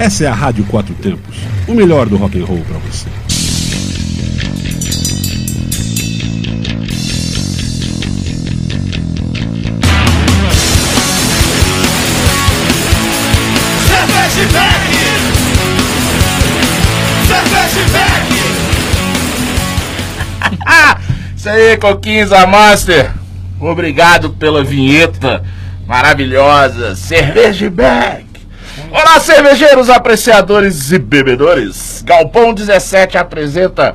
Essa é a Rádio Quatro Tempos, o melhor do rock and roll para você. Isso aí, Coquinhos a Master. Obrigado pela vinheta maravilhosa. Cerveja Bag. Olá, cervejeiros, apreciadores e bebedores. Galpão 17 apresenta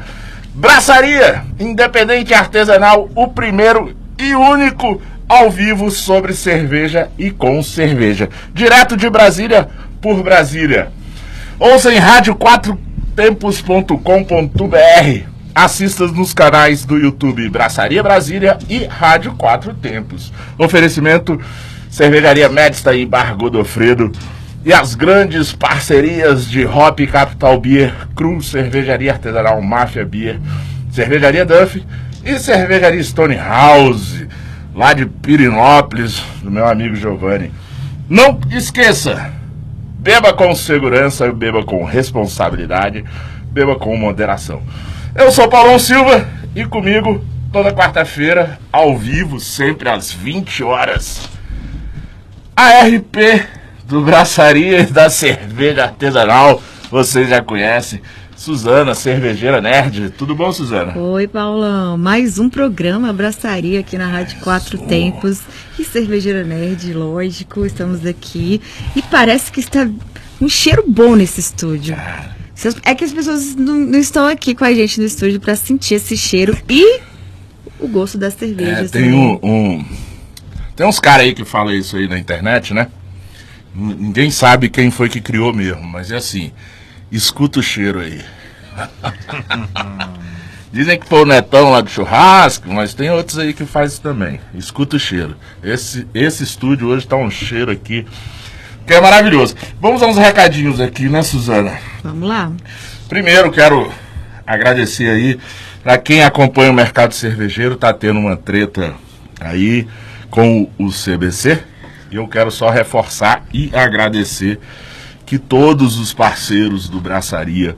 Braçaria Independente Artesanal, o primeiro e único ao vivo sobre cerveja e com cerveja. Direto de Brasília, por Brasília. Ouça em rádio4tempos.com.br. Assista nos canais do YouTube Braçaria Brasília e Rádio Quatro Tempos. Oferecimento Cervejaria Médica e Bar Godofredo e as grandes parcerias de Hop Capital Beer, Cruz Cervejaria Artesanal Máfia Beer, Cervejaria Duff e Cervejaria Stone House, lá de Pirinópolis, do meu amigo Giovanni. Não esqueça, beba com segurança, beba com responsabilidade, beba com moderação. Eu sou Paulão Silva e comigo toda quarta-feira, ao vivo, sempre às 20 horas, a RP do Braçaria e da Cerveja Artesanal. Vocês já conhecem. Suzana, cervejeira nerd. Tudo bom, Suzana? Oi, Paulão. Mais um programa Abraçaria aqui na Rádio Quatro Tempos. E cervejeira nerd, lógico. Estamos aqui. E parece que está um cheiro bom nesse estúdio. É que as pessoas não, não estão aqui com a gente no estúdio para sentir esse cheiro e o gosto das cervejas. É, tem um, um, Tem uns caras aí que falam isso aí na internet, né? Ninguém sabe quem foi que criou mesmo, mas é assim, escuta o cheiro aí. Dizem que foi o Netão lá do churrasco, mas tem outros aí que faz também. Escuta o cheiro. Esse, esse estúdio hoje tá um cheiro aqui que é maravilhoso. Vamos a uns recadinhos aqui, né, Suzana? Vamos lá. Primeiro, quero agradecer aí para quem acompanha o mercado cervejeiro, tá tendo uma treta aí com o CBC. E eu quero só reforçar e agradecer que todos os parceiros do Braçaria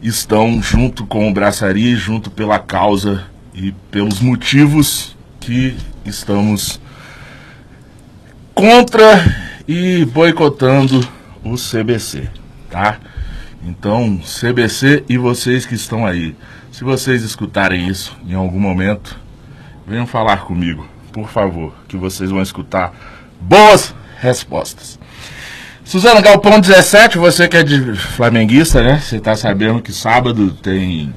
estão junto com o Braçaria e junto pela causa e pelos motivos que estamos contra e boicotando o CBC, tá? Então, CBC e vocês que estão aí, se vocês escutarem isso em algum momento, venham falar comigo, por favor, que vocês vão escutar boas respostas. Suzana Galpão 17, você que é de flamenguista, né? Você tá sabendo que sábado tem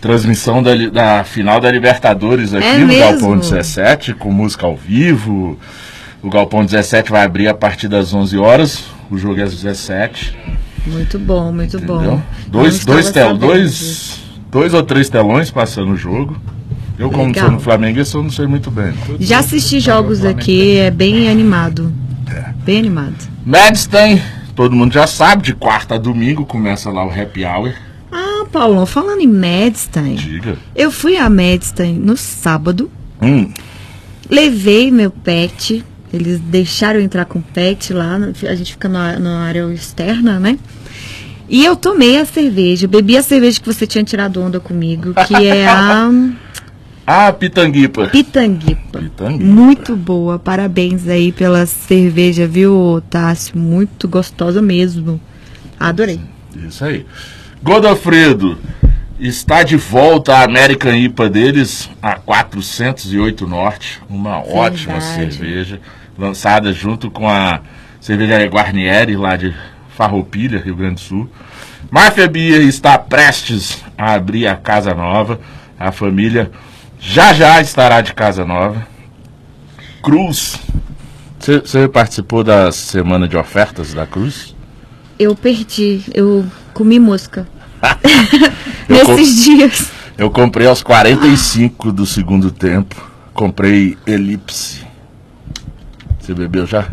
transmissão da, da final da Libertadores aqui É no mesmo? Galpão 17, com música ao vivo. O Galpão 17 vai abrir a partir das 11 horas. O jogo é às 17. Muito bom, muito Entendeu? bom. Dois, Não dois, tel, dois, disso. dois ou três telões passando o jogo. Eu, como Legal. sou no Flamengo, eu não sei muito bem. não. Já assisti jogos aqui, é bem animado. Bem animado. Madstein, todo mundo já sabe, de quarta a domingo começa lá o happy hour. Ah, Paulão, falando em Madstein, Diga. eu fui a Madstein no sábado, Hum, levei meu pet, eles deixaram eu entrar com o pet lá, a gente fica na, na área externa, né? E eu tomei a cerveja, bebi a cerveja que você tinha tirado onda comigo, que é a ah, Pitanguipa. Pitanguipa. Pitanguipa. Muito boa, parabéns aí pela cerveja, viu, Tássio? Muito gostosa mesmo. Adorei. Isso aí. Godofredo está de volta a American IPA deles, a 408 Norte. Uma ótima Verdade. cerveja, lançada junto com a cervejaria Guarnieri, lá de Farroupilha, Rio Grande do Sul. Máfia Beer está prestes a abrir a casa nova. A família já já estará de casa nova. Cruz. Você participou da semana de ofertas da Cruz? Eu perdi, eu comi mosca. Nesses dias. Eu comprei aos 45 do segundo tempo. Comprei Elipse. Você bebeu já?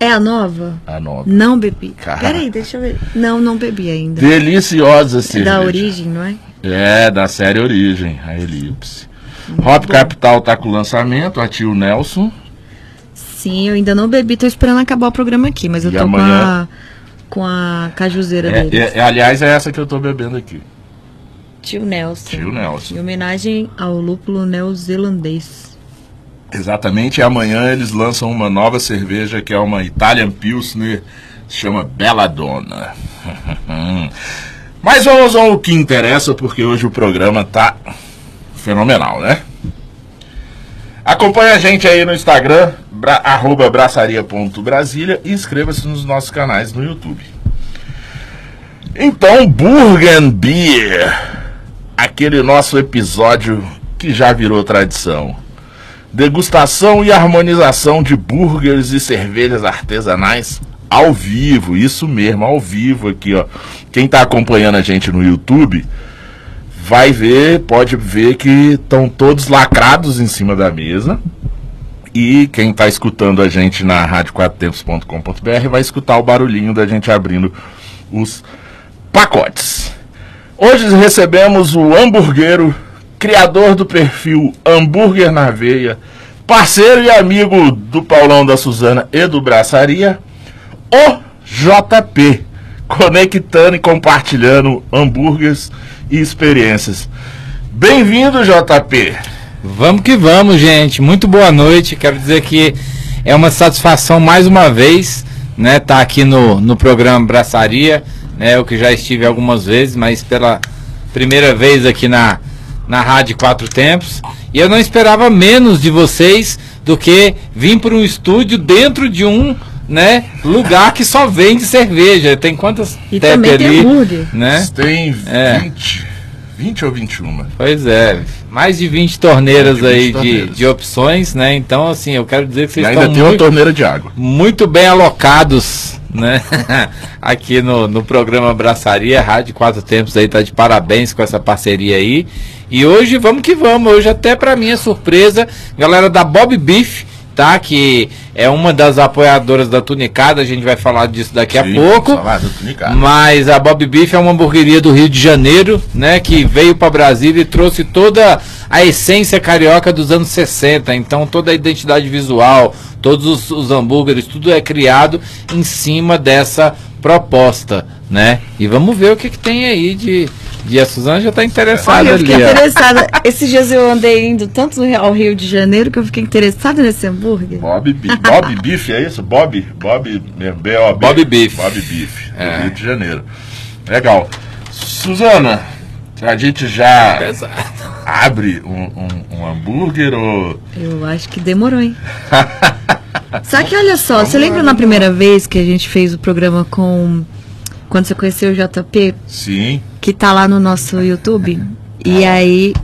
É a nova? A nova. Não bebi. Caraca. Peraí, deixa eu ver. Não, não bebi ainda. Deliciosa É cerveja. da origem, não é? É, da série Origem, a Elipse. Hop Capital tá com lançamento, a tio Nelson. Sim, eu ainda não bebi, tô esperando acabar o programa aqui, mas eu E tô amanhã? com a cajuzeira É, deles. é- aliás, é essa que eu tô bebendo aqui. Tio Nelson. Tio Nelson. Em homenagem ao lúpulo neozelandês. Exatamente, e amanhã eles lançam uma nova cerveja que é uma Italian Pilsner, se chama Belladonna. Mas vamos ao que interessa, porque hoje o programa tá fenomenal, né? Acompanhe a gente aí no Instagram, bra, arroba braçaria.brasília e inscreva-se nos nossos canais no YouTube. Então, Burger and Beer, aquele nosso episódio que já virou tradição. Degustação e harmonização de burgers e cervejas artesanais ao vivo, isso mesmo, ao vivo aqui, ó. Quem tá acompanhando a gente no YouTube vai ver, pode ver que estão todos lacrados em cima da mesa. E quem tá escutando a gente na rádio4tempos.com.br vai escutar o barulhinho da gente abrindo os pacotes. Hoje recebemos o hamburguero, criador do perfil Hambúrguer na Veia, parceiro e amigo do Paulão da Suzana e do Braçaria, o JP, conectando e compartilhando hambúrgueres e experiências. Bem-vindo, JP. Vamos que vamos, gente. Muito boa noite. Quero dizer que é uma satisfação mais uma vez, né, estar aqui no, no programa Braçaria, né, eu que já estive algumas vezes, mas pela primeira vez aqui na, na Rádio Quatro Tempos. E eu não esperava menos de vocês do que vir para um estúdio dentro de um né, lugar que só vende cerveja. Tem quantas E também tem hambúrguer. né? Tem É. 20, 20 ou 21? Pois é, mais de 20 torneiras de 20 aí de, torneiras. de opções, né? Então, assim, eu quero dizer que E vocês ainda estão tem uma muito, torneira de água. muito bem alocados, né? Aqui no, no programa Braçaria, Rádio Quatro Tempos aí tá de parabéns com essa parceria aí. E hoje vamos que vamos, hoje até pra minha surpresa, galera da Bob Beef, tá? Que é uma das apoiadoras da Tunicada, a gente vai falar disso daqui a Sim, pouco. salada tunicada. Mas a Bob Beef é uma hamburgueria do Rio de Janeiro, né? Que veio para Brasília e trouxe toda a essência carioca dos anos 60. Então toda a identidade visual, todos os, os hambúrgueres, tudo é criado em cima dessa proposta, né? E vamos ver o que, que tem aí de, de. A Suzana já está interessada Olha, eu ali. fiquei ó. interessada. Esses dias eu andei indo tanto ao Rio de Janeiro que eu fiquei interessada nesse hambúrguer. Bob, Bob Beef, é isso? Bob? Bob, B-O-B. Bob Beef. Bob Beef, do É. Rio de Janeiro. Legal. Suzana, a gente já Pesado. abre um, um- um hambúrguer ou... Eu acho que demorou, hein? Só que olha só, você lembra na primeira vez que a gente fez o programa com. Quando você conheceu o JP, Sim. Que tá lá no nosso YouTube? E aí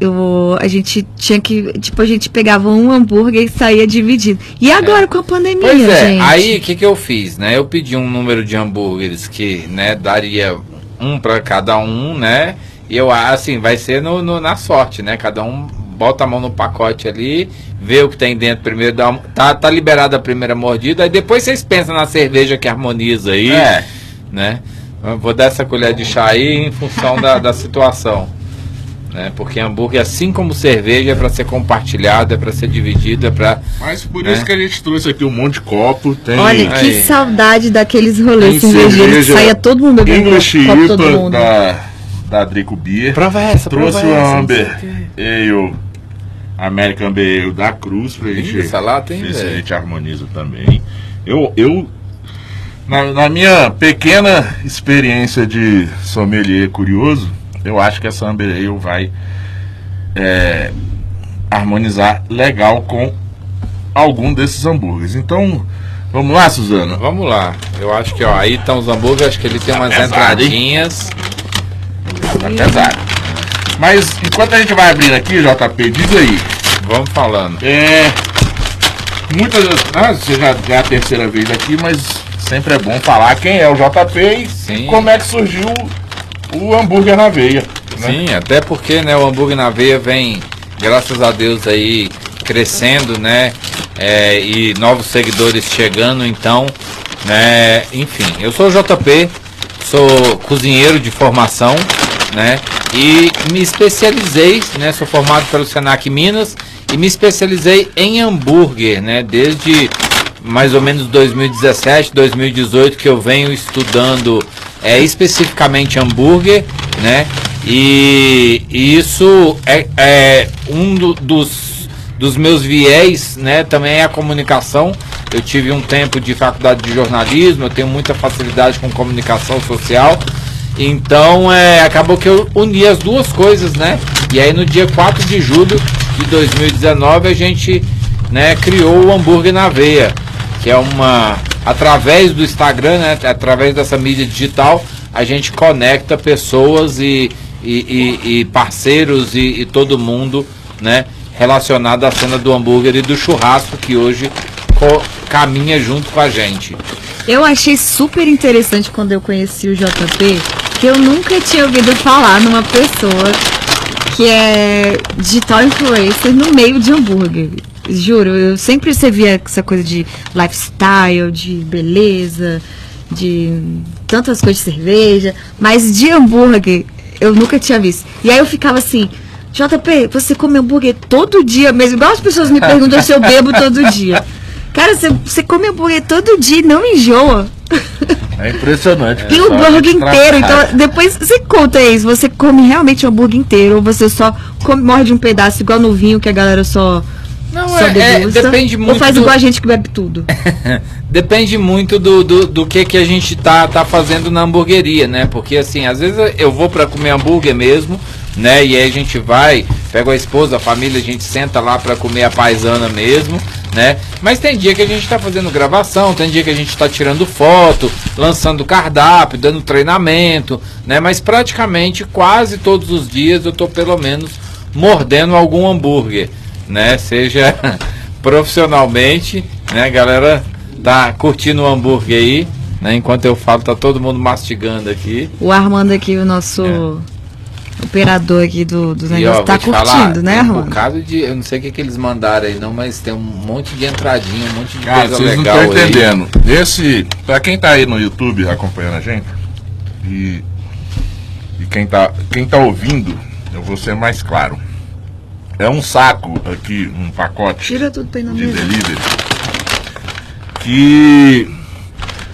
eu, a gente tinha que. Tipo, a gente pegava um hambúrguer e saía dividido. E agora com a pandemia, Pois é, gente? aí o que, que eu fiz, né? Eu pedi um número de hambúrgueres que, né, daria um para cada um, né? E eu, assim, vai ser no, no- na sorte, né? Cada um bota a mão no pacote ali, vê o que tem dentro primeiro, dá uma- tá, tá liberada a primeira mordida, aí depois vocês pensam na cerveja que harmoniza aí, É. né? Vou dar essa colher de chá aí em função da, da situação. Né? Porque hambúrguer, assim como cerveja, é para ser compartilhado, é para ser dividido, é para Mas por É. isso que a gente trouxe aqui um monte de copo. Tem Olha, que Aí. saudade daqueles rolês Tem cervejeiros que cerveja saía todo mundo bebendo English copo todo mundo. da, da Drico Beer. Prova essa, Trouxe prova o essa, Amber o quê. Ale, American Amber Ale da Cruz pra gente essa lata, hein, ver se a gente harmoniza também. Eu, eu na, na minha pequena experiência de sommelier curioso, eu acho que essa Amber Ale vai é, harmonizar legal com algum desses hambúrgueres. Então, vamos lá, Suzana? Vamos lá. Eu acho que, ó, aí estão os hambúrgueres, acho que ele tem Tá umas pesado, entradinhas. Tá pesado. Mas enquanto a gente vai abrindo aqui, JP, diz aí. Vamos falando. É. Muitas. Ah, você já, já é a terceira vez aqui, mas sempre é bom falar quem é o JP e Sim. como é que surgiu o hambúrguer na veia. Né? Sim, até porque, né, o hambúrguer na veia vem, graças a Deus, aí crescendo, né? é, e novos seguidores chegando, então, né? Enfim, eu sou o JP, sou cozinheiro de formação, né? E me especializei, né? Sou formado pelo Senac Minas e me especializei em hambúrguer, né? Desde mais ou menos 2017, 2018 que eu venho estudando é, especificamente hambúrguer, né? E, e isso é, é um do, dos, dos meus viés, né? Também é a comunicação. Eu tive um tempo de faculdade de jornalismo, eu tenho muita facilidade com comunicação social. Então é, acabou que eu uni as duas coisas, né? E aí no dia 4 de julho de 2019 a gente né, criou o hambúrguer na veia, que é uma através do Instagram, né, através dessa mídia digital, a gente conecta pessoas e, e, e, e parceiros e, e, todo mundo, né, relacionado à cena do hambúrguer e do churrasco que hoje caminha junto com a gente. Eu achei super interessante quando eu conheci o JP, que eu nunca tinha ouvido falar numa pessoa que é digital influencer no meio de hambúrguer. Juro, eu sempre você via essa coisa de lifestyle, de beleza, de tantas coisas de cerveja, mas de hambúrguer eu nunca tinha visto. E aí eu ficava assim, JP, você come hambúrguer todo dia mesmo? Igual as pessoas me perguntam se eu bebo todo dia. Cara, você, você come hambúrguer todo dia e não enjoa. É impressionante. E o hambúrguer inteiro. Então, depois você conta isso. Você come realmente o hambúrguer inteiro ou você só come, morde um pedaço igual no vinho que a galera só. Não, é, é, depende muito. Ou faz do... igual a gente que bebe tudo. depende muito do, do, do, que, que a gente tá, tá fazendo na hamburgueria, né? Porque assim, às vezes eu vou para comer hambúrguer mesmo, né? E aí a gente vai, pega a esposa, a família, a gente senta lá para comer a paisana mesmo né? Mas tem dia que a gente está fazendo gravação, tem dia que a gente está tirando foto, lançando cardápio, dando treinamento, né? Mas praticamente quase todos os dias eu estou pelo menos mordendo algum hambúrguer, né? Seja profissionalmente, né? A galera tá curtindo o hambúrguer aí, né? Enquanto eu falo, tá todo mundo mastigando aqui. O Armando aqui, o nosso é operador aqui do, do negócio tá curtindo, falar, né, Armando? Um bocado de. Eu não sei o que, que eles mandaram aí, não, mas tem um monte de entradinha, um monte de Cara, coisa vocês legal. Vocês não estão entendendo. Aí. Esse. Pra quem tá aí no YouTube acompanhando a gente, e. E quem tá, quem tá ouvindo, eu vou ser mais claro. É um saco aqui, um pacote Tira tudo de mesa. delivery. Que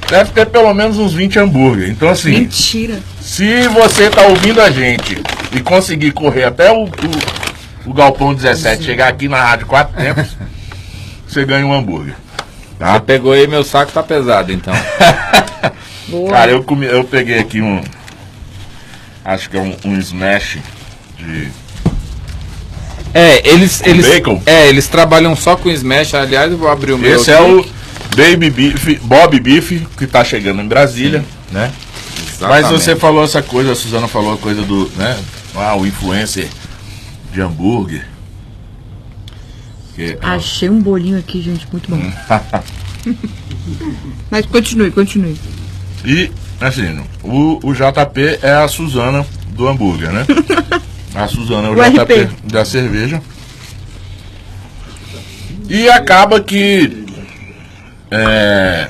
deve ter pelo menos uns 20 hambúrguer. Então assim. Mentira. Se você tá ouvindo a gente e conseguir correr até o, o, o Galpão 17, chegar aqui na Rádio Quatro Tempos, você ganha um hambúrguer. Tá? Você pegou aí, meu saco tá pesado, então. Cara, eu, comi, eu peguei aqui um. Acho que é um, um smash de. É, eles. eles bacon. É, eles trabalham só com smash. Aliás, eu vou abrir o meu. Esse é o Baby Beef, Bob Beef, que tá chegando em Brasília, Sim. né? Exatamente. Mas você falou essa coisa, a Suzana falou a coisa do, né? Ah, o influencer de hambúrguer. Que, Achei um bolinho aqui, gente, muito bom. Mas continue, continue. E, assim, o, o JP é a Suzana do hambúrguer, né? A Suzana é o, o JP RP. da cerveja. E acaba que é,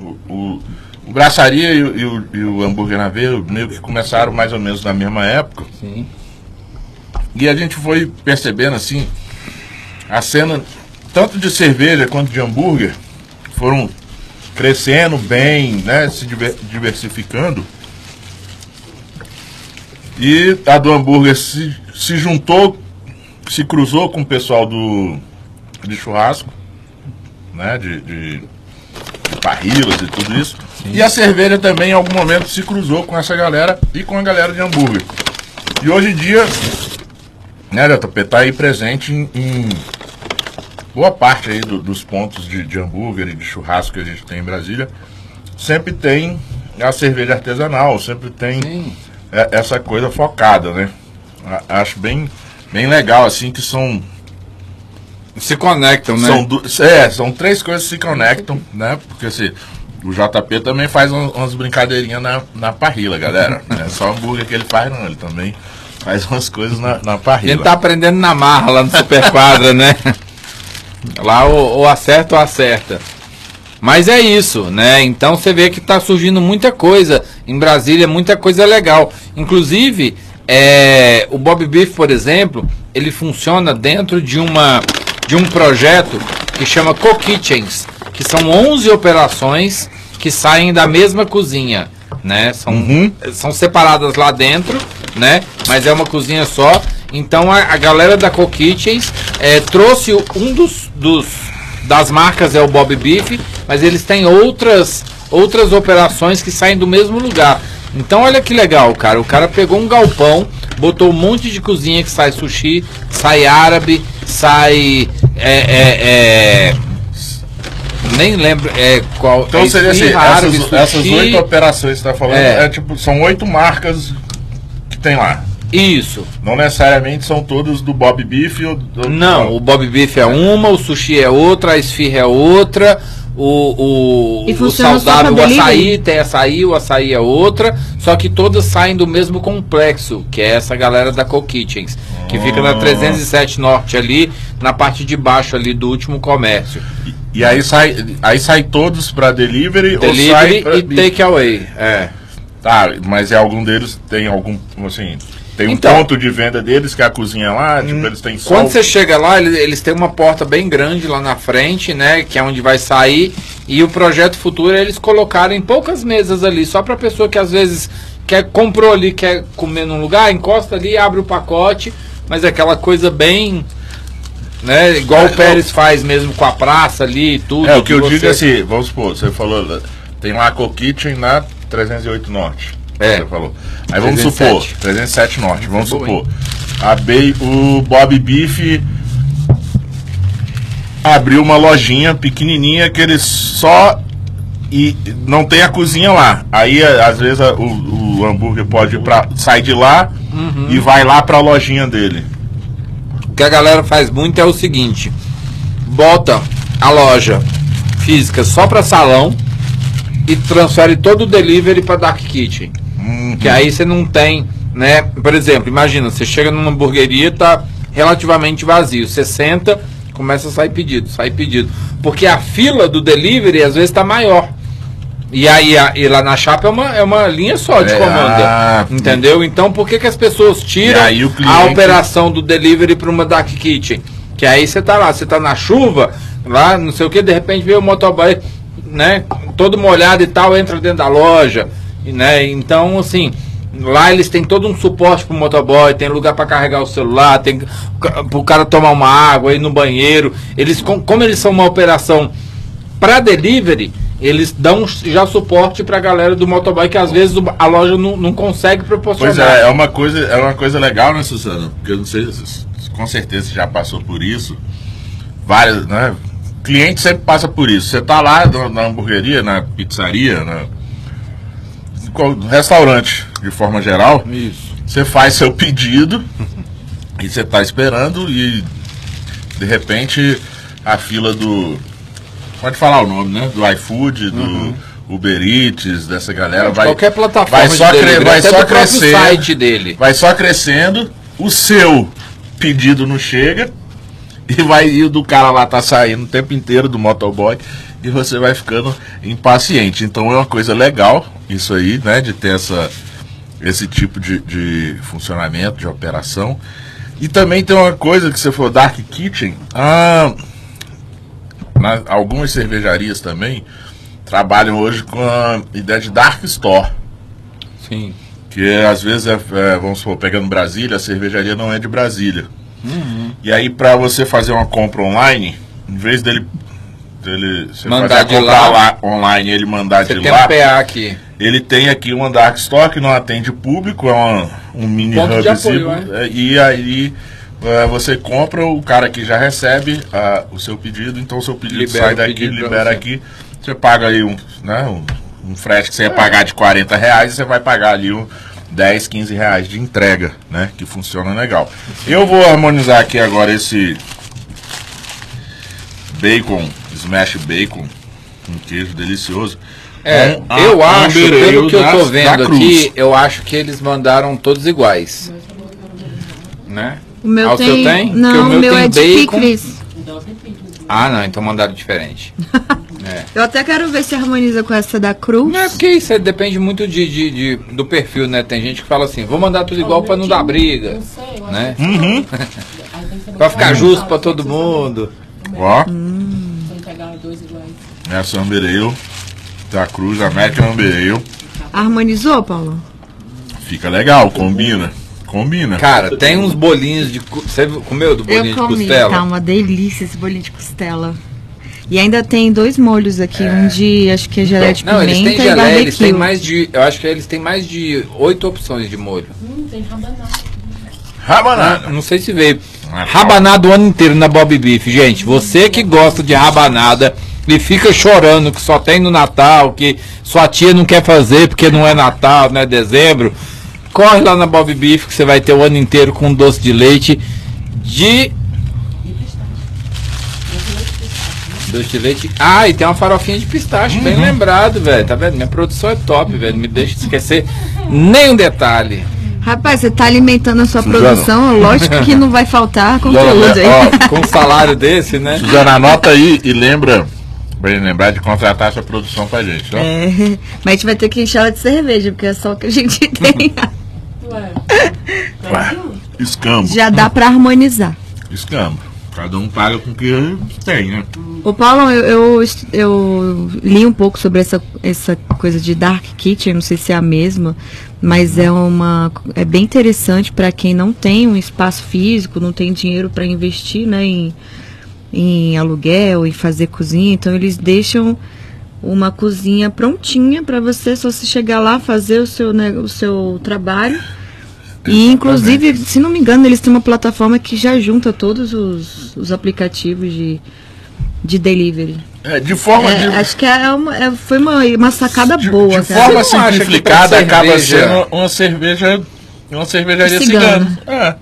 o, o o Braçaria e, e, o, e o Hambúrguer na Veia meio que começaram mais ou menos na mesma época. Sim. E a gente foi percebendo assim, a cena, tanto de cerveja quanto de hambúrguer, foram crescendo bem, né? Se diversificando. E a do hambúrguer se, se juntou, se cruzou com o pessoal do de churrasco, né? de, de parrilas e tudo isso. Sim. E a cerveja também em algum momento se cruzou com essa galera e com a galera de hambúrguer. E hoje em dia, né, JP, tá aí presente em, em boa parte aí do, dos pontos de, de hambúrguer e de churrasco que a gente tem em Brasília. Sempre tem a cerveja artesanal, sempre tem é, essa coisa focada, né? Acho bem, bem legal, assim, que são se conectam, né? São, é, são três coisas que se conectam, né? Porque assim, o JP também faz umas brincadeirinhas na, na parrila, galera. Não é só hambúrguer que ele faz, não. Ele também faz umas coisas na, na parrila. Ele tá aprendendo na marra lá no Super Quadra, né? Lá ou, ou acerta ou acerta. Mas é isso, né? Então você vê que tá surgindo muita coisa em Brasília, muita coisa legal. Inclusive, é, o Bob Beef, por exemplo, ele funciona dentro de uma de um projeto que chama Co-Kitchens, que são 11 operações que saem da mesma cozinha, né? São, são separadas lá dentro, né? Mas é uma cozinha só. Então a, a galera da Co-Kitchens é, trouxe um dos, dos das marcas é o Bob Beef, mas eles têm outras outras operações que saem do mesmo lugar. Então olha que legal, cara. O cara pegou um galpão, botou um monte de cozinha que sai sushi, sai árabe, sai é, é, é, nem lembro é, qual. Então é seria assim, árabe, essas, essas sushi. oito operações que você tá falando, É. é. tipo, são oito marcas que tem lá. Isso. Não necessariamente são todas do Bob Beef ou do. Não, o Bob Beef é uma, o sushi é outra, a esfirra é outra, o, o, E o saudável, o açaí delivery? tem açaí, o açaí é outra, só que todas saem do mesmo complexo, que é essa galera da Co-Kitchens, que fica na 307 Norte ali, na parte de baixo ali do último comércio. E aí sai, aí sai todos pra delivery, ou sai Delivery pra... e take away, é. Tá, mas é algum deles tem algum, assim, tem um Então. ponto de venda deles que é a cozinha lá, tipo, eles têm só... Quando você chega lá, eles, eles têm uma porta bem grande lá na frente, né? Que é onde vai sair. E o projeto futuro é eles colocarem poucas mesas ali, só pra pessoa que às vezes quer comprou ali, quer comer num lugar, encosta ali, abre o pacote, mas é aquela coisa bem. Né, igual É, o Pérez faz mesmo com a praça ali e tudo. É, o que eu você- digo é assim, vamos supor, você falou, tem lá a Co-Kitchen na 308 Norte. É. Você falou. Aí vamos 307. supor, 307 Norte, vamos Boa, supor. A Bay, o Bob Beef abriu uma lojinha pequenininha que eles só e não tem a cozinha lá. Aí a- às vezes a- o, o hambúrguer pode ir pra, sai de lá Uhum. e vai lá pra lojinha dele. O que a galera faz muito é o seguinte: bota a loja física só para salão e transfere todo o delivery para Dark Kitchen. Que aí você não tem, né? Por exemplo, imagina, você chega numa hamburgueria, tá relativamente vazio. Você senta, começa a sair pedido, sai pedido. Porque a fila do delivery às vezes tá maior. E aí a- e lá na chapa é uma, é uma linha só de É, comanda. ah, entendeu? Então por que, que as pessoas tiram E o a cliente- operação do delivery para uma dark kitchen? Que aí você tá lá, você tá na chuva, lá, não sei o que, de repente vê o motoboy, né, todo molhado e tal, entra dentro da loja, né? Então, assim, lá eles têm todo um suporte pro motoboy, tem lugar para carregar o celular, tem pro cara tomar uma água, ir no banheiro. Eles com- como eles são uma operação para delivery, eles dão já suporte pra galera do motoboy que às vezes a loja não, não consegue proporcionar. Pois é, é uma coisa, é uma coisa legal, né, Suzana? Porque eu não sei, se- com certeza já passou por isso. Várias, né? Cliente sempre passa por isso. Você tá lá na, hamburgueria, na pizzaria, na no restaurante, de forma geral, Isso. você faz seu pedido e você tá esperando e de repente a fila do pode falar o nome, né? Do iFood, do Uber Eats, dessa galera vai Qualquer plataforma vai só, de delivery, vai só do próprio crescer, site dele. vai só crescendo, o seu pedido não chega e vai e o do cara lá tá saindo o tempo inteiro do motoboy e você vai ficando impaciente. Então é uma coisa legal isso aí, né, de ter essa esse tipo de, de funcionamento, de operação. E também tem uma coisa que você falou, Dark Kitchen. Ah, na- algumas cervejarias também trabalham hoje com a ideia de Dark Store. Sim. Que é, às vezes, é, é, vamos supor, pegando Brasília, a cervejaria não é de Brasília. Uhum. E aí, para você fazer uma compra online, em vez dele, dele você Mandar fazer a de compra lá. lá online ele mandar Você de tem lá, um PA aqui. ele tem aqui uma Dark Store que não atende público, é uma- um mini Ponto de hubzinho. apoio, é, E aí é, você compra, o cara que já recebe ah, o seu pedido, então o seu pedido Libera sai daqui, pedido libera você. aqui, você paga aí um, né, um, um frete que você ia pagar de 40 reais, você vai pagar ali um 10, 15 reais de entrega, né? Que funciona legal. Eu vou harmonizar aqui agora esse bacon, smash bacon, um queijo delicioso. É, eu acho, pelo que eu tô vendo aqui, eu acho que eles mandaram todos iguais. Né? O meu Ah, tem. tem? Não, o o meu meu, tem é de bacon. picles. Ah, não, então mandaram diferente. Eu até quero ver se harmoniza com essa da Cruz. Não é porque isso aí depende muito de, de- de- do perfil, né? Tem gente que fala assim, vou mandar tudo igual pra não dar briga, Não sei, né? Uhum. Pra ficar justo que todo mundo. Ó, Essa Amber Ale da Cruz, American Amber Ale. Harmonizou, Paulo? Fica legal, combina. Combina. Cara, tem uns bolinhos de. Você comeu do bolinho Eu de comi, costela? tá uma delícia esse bolinho de costela. E ainda tem dois molhos aqui, um de, acho que é geleia de Não, eles pimenta têm e geleia, barbecue. eles têm mais de. Eu acho que eles têm mais de oito opções de molho. Rabanada. Não sei se veio. Ah, Rabanada o ano inteiro na Bob Beef, gente. Você que gosta de rabanada e fica chorando que só tem no Natal, que sua tia não quer fazer porque não é Natal, não é dezembro. Corre lá na Bob Beef que você vai ter o ano inteiro com doce de leite de. Doce de leite. Ah, e tem uma farofinha de pistache, bem lembrado, velho. Tá vendo? Minha produção é top, velho. Não me deixa esquecer nenhum detalhe. Rapaz, você tá alimentando a sua Suzana. produção, lógico que não vai faltar conteúdo aí. ó, Com um salário desse, né? Suzana, anota aí e lembra, pra ele lembrar de contratar essa produção pra gente, tá? É, mas a gente vai ter que encher ela de cerveja, porque é só o que a gente tem. Ué, escambo, Já dá pra harmonizar. escambo. Cada um paga com o que tem, né? Ô Paulo, eu, eu, eu li um pouco sobre essa, essa coisa de Dark Kitchen, não sei se é a mesma, mas é uma é bem interessante para quem não tem um espaço físico, não tem dinheiro para investir né, em, em aluguel, em fazer cozinha, então eles deixam uma cozinha prontinha para você só se chegar lá fazer o seu, né, o seu trabalho. E inclusive, se não me engano, eles têm uma plataforma que já junta todos os, os aplicativos de, de delivery. É, de forma É, de, acho que é uma, é- foi uma, uma sacada de, boa. de cara. forma Você não acha que simplificada acaba cerveja- sendo uma cerveja, uma cervejaria Cigana. cigana. É.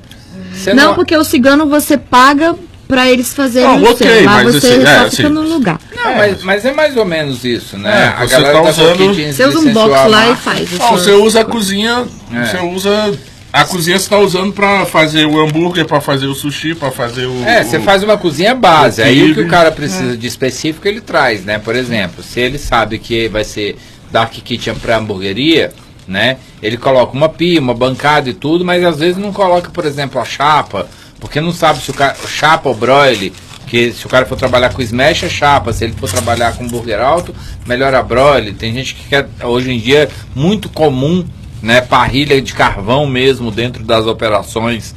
Você Não, porque o cigano você paga pra eles fazerem Não, o ok, seu. Lá mas você assim, só é, fica assim, no lugar. Não, mas, mas é mais ou menos isso, né? É, você tá usando- Coquitins Você usa um box a lá e faz. Não, você usa a cozinha, É. você usa a cozinha você está usando para fazer o hambúrguer, para fazer o sushi, para fazer o É, você o- faz uma cozinha base. Aí o que o cara precisa de específico ele traz, né? Por exemplo, se ele sabe que vai ser Dark Kitchen para hamburgueria, né? Ele coloca uma pia, uma bancada e tudo, mas às vezes não coloca, por exemplo, a chapa, porque não sabe se o cara chapa ou broile. Que se o cara for trabalhar com smash é chapa, se ele for trabalhar com burger alto, melhor a broile. Tem gente que quer, hoje em dia, muito comum, né? Parrilha de carvão mesmo dentro das operações,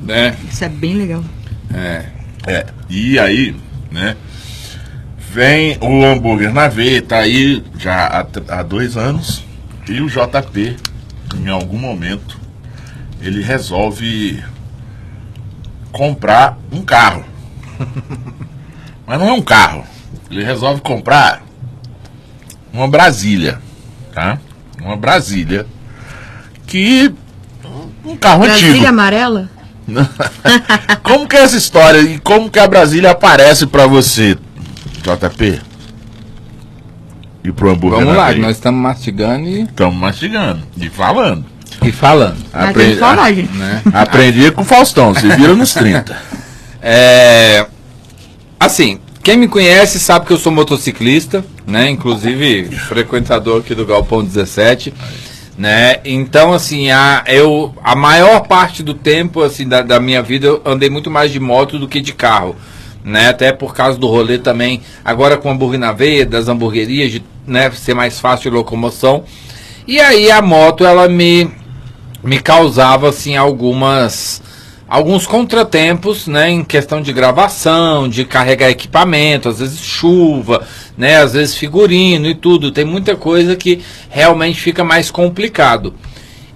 né? Isso é bem legal. É. É, e aí, né? Vem o hambúrguer na veia, tá aí já há, há dois anos. E o JP, em algum momento, ele resolve comprar um carro. Mas não é um carro. Ele resolve comprar uma Brasília, tá? Uma Brasília. Que. Um carro Brasília antigo. amarela? Como que é essa história e como que a Brasília aparece pra você, JP? E pro hambúrguer Vamos lá, nós estamos mastigando e, Estamos mastigando e falando. e falando. Mas Apre- tem que falar, gente. Né? Aprendi com o Faustão, se vira nos 30. É, assim, quem me conhece sabe que eu sou motociclista, né? Inclusive frequentador aqui do Galpão 17, né? Então, assim, a, eu, a maior parte do tempo assim, da, da minha vida eu andei muito mais de moto do que de carro. Né, até por causa do rolê também, agora com hambúrguer na veia, das hamburguerias, de né, ser mais fácil de locomoção. E aí a moto, ela me, me causava assim algumas alguns contratempos, né, em questão de gravação, de carregar equipamento, às vezes chuva, né, às vezes figurino e tudo. Tem muita coisa que realmente fica mais complicado.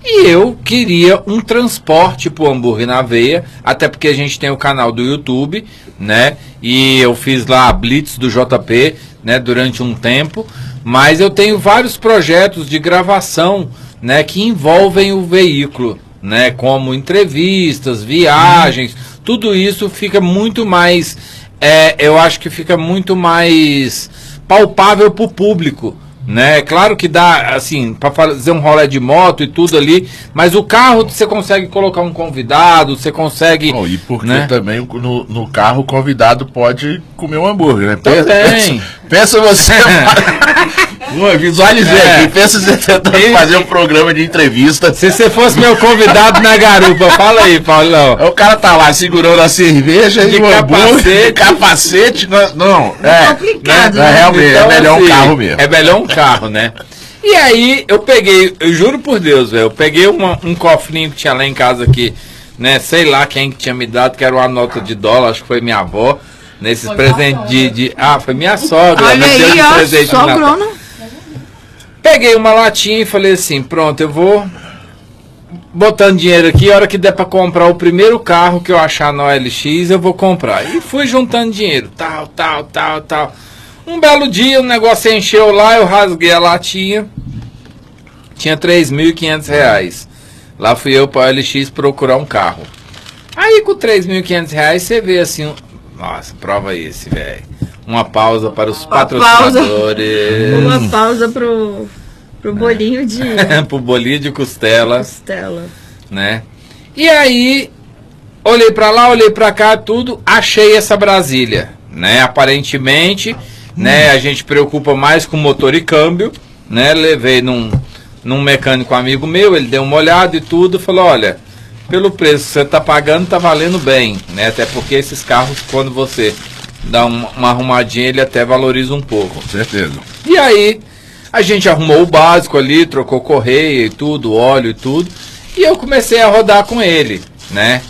E eu queria um transporte pro hambúrguer na veia, até porque a gente tem o canal do YouTube, né? E eu fiz lá a Blitz do JP, né, durante um tempo, mas eu tenho vários projetos de gravação, né, que envolvem o veículo, né, como entrevistas, viagens, tudo isso fica muito mais é, eu acho que fica muito mais palpável para o público. Né? Claro que dá, assim, para fazer um rolê de moto e tudo ali, mas o carro você consegue colocar um convidado, você consegue. E porque né? também no, no carro o convidado pode comer um hambúrguer, né? Pensa, pensa, pensa você. Visualizei É. aqui. Pensa você tentando E- fazer um programa de entrevista. Se você fosse meu convidado na garupa, fala aí, Paulão. Aí O cara tá lá segurando a cerveja De e capacete. de capacete. Não, não é. complicado, né? É, né? realmente, é Então, melhor um assim, carro mesmo. É melhor um carro, né? E aí eu peguei, eu juro por Deus, velho, eu peguei uma- um cofrinho que tinha lá em casa aqui, né? Sei lá quem que tinha me dado, que era uma nota de dólar, acho que foi minha avó. Nesses presentes de, de. Ah, foi minha sogra. Olha deu aí, de ó, presente sogrona. Peguei uma latinha e falei assim, pronto, eu vou botando dinheiro aqui, a hora que der pra comprar o primeiro carro que eu achar na OLX, eu vou comprar. E fui juntando dinheiro, tal, tal, tal, tal. Um belo dia o negócio encheu lá, eu rasguei a latinha, tinha 3.500 reais. Lá fui eu pra OLX procurar um carro. Aí com 3.500 reais você vê assim, nossa, prova esse, velho. Uma pausa para os pausa. patrocinadores. Uma pausa pro, pro bolinho de pro bolinho de costela, costela. né? E aí, olhei pra lá, olhei pra cá, tudo, achei essa Brasília, né? Aparentemente, né, a gente preocupa mais com motor e câmbio, né? Levei num, num mecânico amigo meu, ele deu uma olhada e tudo, falou, olha, pelo preço que você tá pagando, tá valendo bem, né? Até porque esses carros, quando você dá uma, uma arrumadinha, ele até valoriza um pouco. Com certeza. E aí, a gente arrumou o básico ali, trocou correia e tudo, óleo e tudo. E eu comecei a rodar com ele, né?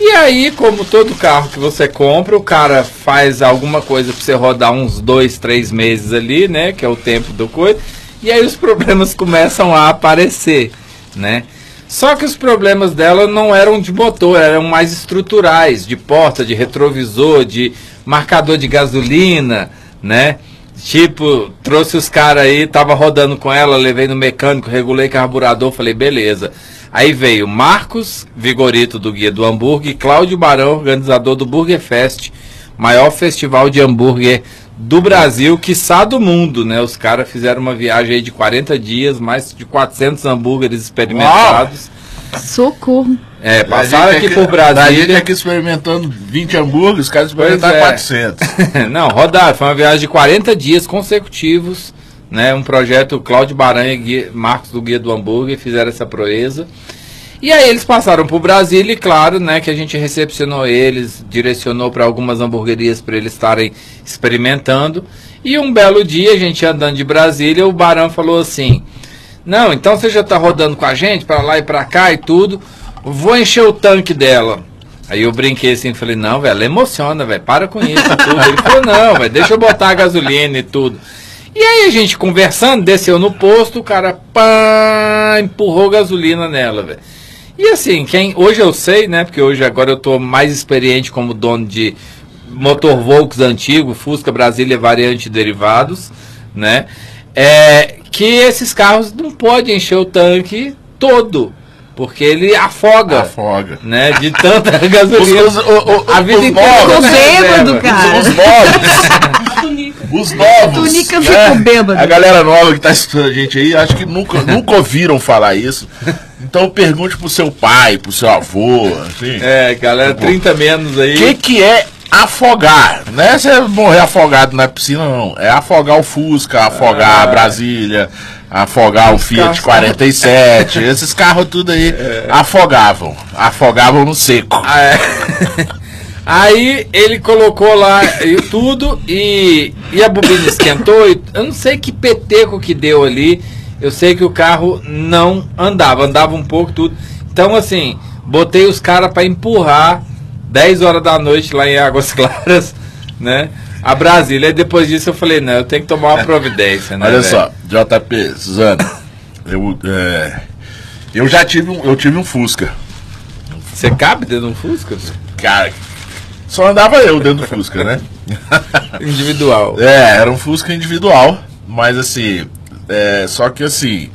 E aí, como todo carro que você compra, o cara faz alguma coisa pra você rodar uns dois, três meses ali, né? Que é o tempo do coisa. E aí os problemas começam a aparecer, né? Só que os problemas dela não eram de motor, eram mais estruturais, de porta, de retrovisor, de marcador de gasolina, né? Tipo, trouxe os caras aí, tava rodando com ela, levei no mecânico, regulei carburador, falei, beleza. Aí veio Marcos Vigorito do Guia do Hambúrguer e Cláudio Barão, organizador do Burger Fest, maior festival de hambúrguer do Brasil, quiçá do mundo, né? Os caras fizeram uma viagem aí de 40 dias, mais de 400 hambúrgueres experimentados. Socorro. É, passaram gente aqui aqui- por A gente Brasília. aqui experimentando 20 hambúrgueres, os caras experimentaram é. 400. Não, rodaram. Foi uma viagem de 40 dias consecutivos. Né, um projeto Cláudio Baranha e Guia- Marcos do Guia do Hambúrguer fizeram essa proeza. E aí eles passaram por Brasília e claro, né, que a gente recepcionou eles, direcionou para algumas hamburguerias para eles estarem experimentando. E um belo dia, a gente andando de Brasília, o Barão falou assim: "Não, então você já está rodando com a gente para lá e para cá e tudo. Vou encher o tanque dela." Aí eu brinquei assim, falei: "Não, velho, ela emociona, velho. Para com isso tudo." Ele falou: "Não, velho, deixa eu botar a gasolina e tudo." E aí a gente conversando, desceu no posto, o cara pá, empurrou gasolina nela, velho. E assim, quem hoje eu sei, né? Porque hoje agora eu tô mais experiente como dono de motor Volks antigo, Fusca Brasília variante derivados, né? É que esses carros não podem encher o tanque todo, porque ele afoga, Afoga. né? De tanta gasolina. Os- os- o- o- a vida os inteira. Ficou na bêbado, reserva. cara. Os novos. Os novos. Tunica né? ficou bêbado. A galera nova que tá assistindo a gente aí, acho que nunca, nunca ouviram falar isso. Então pergunte pro seu pai, pro seu avô, assim. É, galera, 30 menos aí. O que, que é afogar? Não é você morrer afogado na piscina, não. É afogar o Fusca, afogar a Brasília, afogar o Fiat carros- 47. Esses carros tudo aí afogavam. Afogavam no seco. Ah, é. Aí ele colocou lá e tudo e, e a bobina esquentou. E, eu não sei que peteco que deu ali. Eu sei que o carro não andava, andava um pouco tudo. Então assim, botei os caras para empurrar 10 horas da noite lá em Águas Claras, né? A Brasília. E depois disso eu falei, não, eu tenho que tomar uma providência, né? Olha velho? só, JP, Suzana, eu, é, eu já tive um, eu tive um Fusca. Você cabe dentro de um Fusca? Cara, só andava eu dentro do Fusca, né? Individual. É, era um Fusca individual, mas assim, é, só que assim,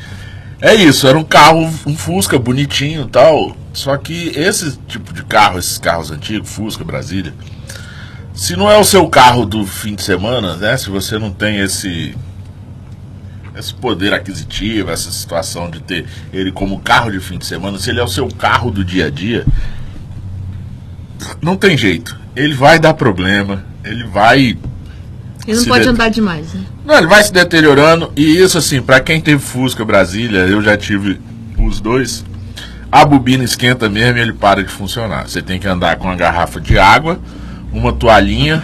é isso, era um carro, um Fusca bonitinho e tal, só que esse tipo de carro, esses carros antigos, Fusca, Brasília, se não é o seu carro do fim de semana, né, se você não tem esse esse poder aquisitivo, essa situação de ter ele como carro de fim de semana, se ele é o seu carro do dia a dia, não tem jeito. Ele vai dar problema, ele vai Ele não pode de- andar demais, né? Não, ele vai se deteriorando. E isso, assim, pra quem teve Fusca Brasília, eu já tive os dois. A bobina esquenta mesmo e ele para de funcionar. Você tem que andar com uma garrafa de água, uma toalhinha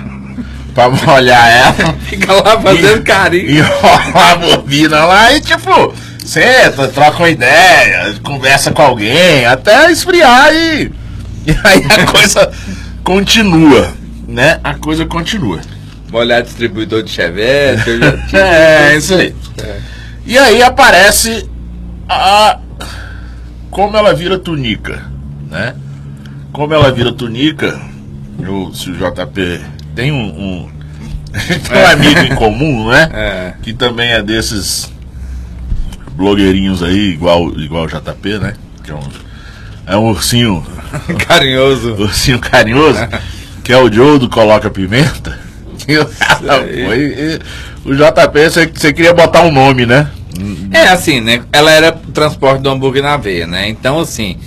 pra molhar ela. Fica lá fazendo E- carinho. Enrola a bobina lá e, tipo, senta, troca uma ideia, conversa com alguém, até esfriar e. E aí a coisa continua, né? A coisa continua. Molhar distribuidor de chevette. É, isso aí. E aí aparece a. Como ela vira tunica, né? Como ela vira tunica, eu, se o JP tem um. um tem um amigo em comum, né? É. Que também é desses blogueirinhos aí, igual, igual o JP, né? Que é um, é um ursinho, Carinhoso. ursinho carinhoso, que é o Joe do Coloca Pimenta. E o JP, você queria botar um nome, né? É assim, né? Ela era transporte do hambúrguer na veia, né? Então, assim,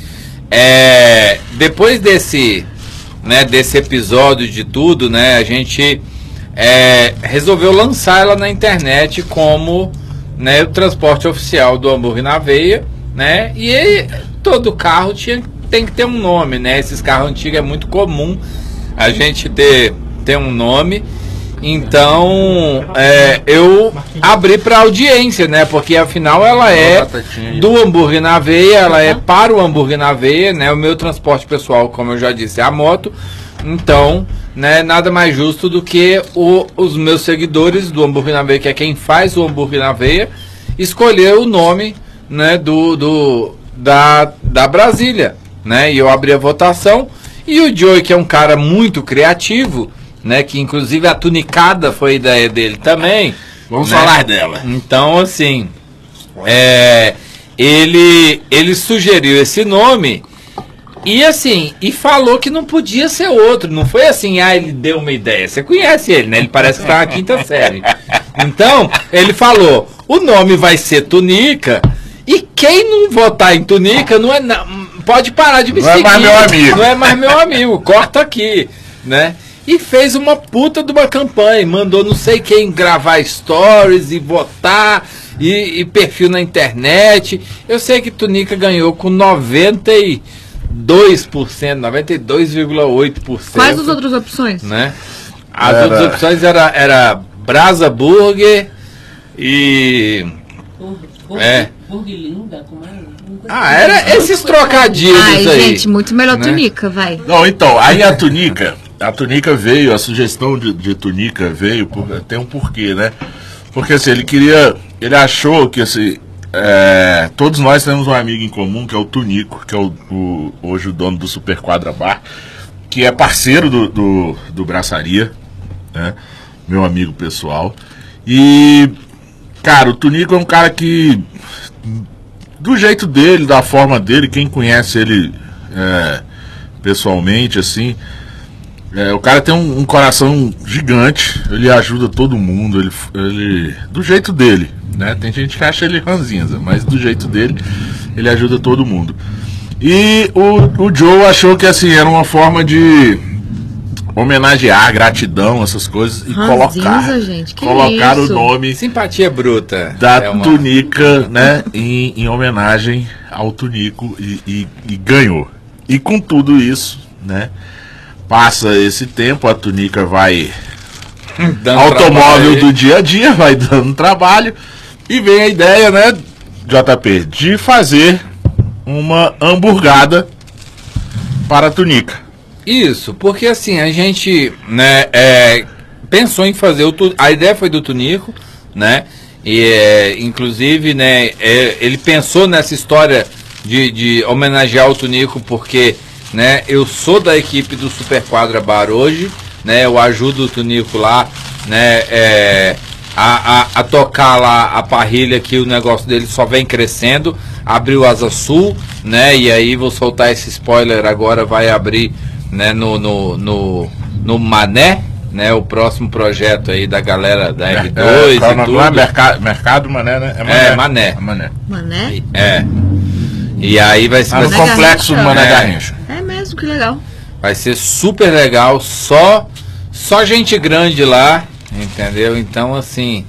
é, depois desse, né, desse episódio de tudo, né? A gente é, resolveu lançar ela na internet como né, o transporte oficial do hambúrguer na veia, né? E aí, todo carro tinha, tem que ter um nome, né? Esses carros antigos é muito comum a gente ter, ter um nome. Então, é, eu abri para audiência, né? Porque afinal ela é do hambúrguer na veia, ela é para o hambúrguer na veia, né? O meu transporte pessoal, como eu já disse, é a moto. Então, né, nada mais justo do que o- os meus seguidores do hambúrguer na veia, que é quem faz o hambúrguer na veia, escolher o nome, né, do, do da, da Brasília, né? E eu abri a votação e o Joey, que é um cara muito criativo, né, que inclusive a tunicada foi ideia dele também. Vamos né? falar dela. Então, assim, é, ele, ele sugeriu esse nome e assim, e falou que não podia ser outro. Não foi assim, ah, ele deu uma ideia. Você conhece ele, né? Ele parece que tá na quinta série. Então, ele falou: o nome vai ser Tunica. E quem não votar em Tunica não é. pode parar de me Não é seguir. mais meu amigo. Não é mais meu amigo. Corta aqui, né? E fez uma puta de uma campanha. Mandou não sei quem gravar stories e votar. E, e perfil na internet. Eu sei que Tunica ganhou com 92%, 92,8%. Quais as outras opções? Né? As Era- outras opções era, era Brasa Burger e. Burg, É. Burg Linda, como é? Ah, assim. era esses trocadilhos Ai, aí. gente, muito melhor né? tunica, vai. Não, então, aí a tunica, a tunica veio, a sugestão de, de tunica veio, por, tem um porquê, né? Porque assim, ele queria, ele achou que assim, é, todos nós temos um amigo em comum, que é o Tunico, que é o, o- hoje o dono do Super Quadra Bar, que é parceiro do, do, do Braçaria, né? Meu amigo pessoal. E, cara, o Tunico é um cara que do jeito dele, da forma dele, quem conhece ele é, pessoalmente, assim, é, o cara tem um, um coração gigante, ele ajuda todo mundo, ele, ele. Do jeito dele, né? Tem gente que acha ele ranzinza, mas do jeito dele, ele ajuda todo mundo. E o, o Joe achou que assim, era uma forma de homenagear, gratidão, essas coisas, e Ranzinza, colocar. gente, que colocar isso? o nome Simpatia bruta. da É uma- Tunica, né, em, em homenagem ao Tunico e, e- e ganhou. E com tudo isso, né, passa esse tempo, a Tunica vai dando automóvel do dia a dia, vai dando trabalho e vem a ideia, né, JP, de fazer uma hamburgada para a Tunica. Isso, porque assim, a gente, né, é, pensou em fazer o tu- a ideia foi do Tunico, né? E é, inclusive, né, é, ele pensou nessa história de, de homenagear o Tunico porque, né, eu sou da equipe do Super Quadra Bar hoje, né? Eu ajudo o Tunico lá, né, é, a, a, a tocar lá a parrilha que o negócio dele só vem crescendo. Abriu Asa Sul, né? E aí vou soltar esse spoiler agora, vai abrir né, no, no, no, no Mané, né? O próximo projeto aí da galera da É, R2 qual é o e tudo. lá? Mercado, Mercado Mané, né? É, Mané. É Mané. Mané? É. E aí vai ser, Ah, no Mané complexo do Garrincha. Mané É. Garrincha. É mesmo, que legal. vai ser super legal, só só gente grande lá, Entendeu? Então, assim,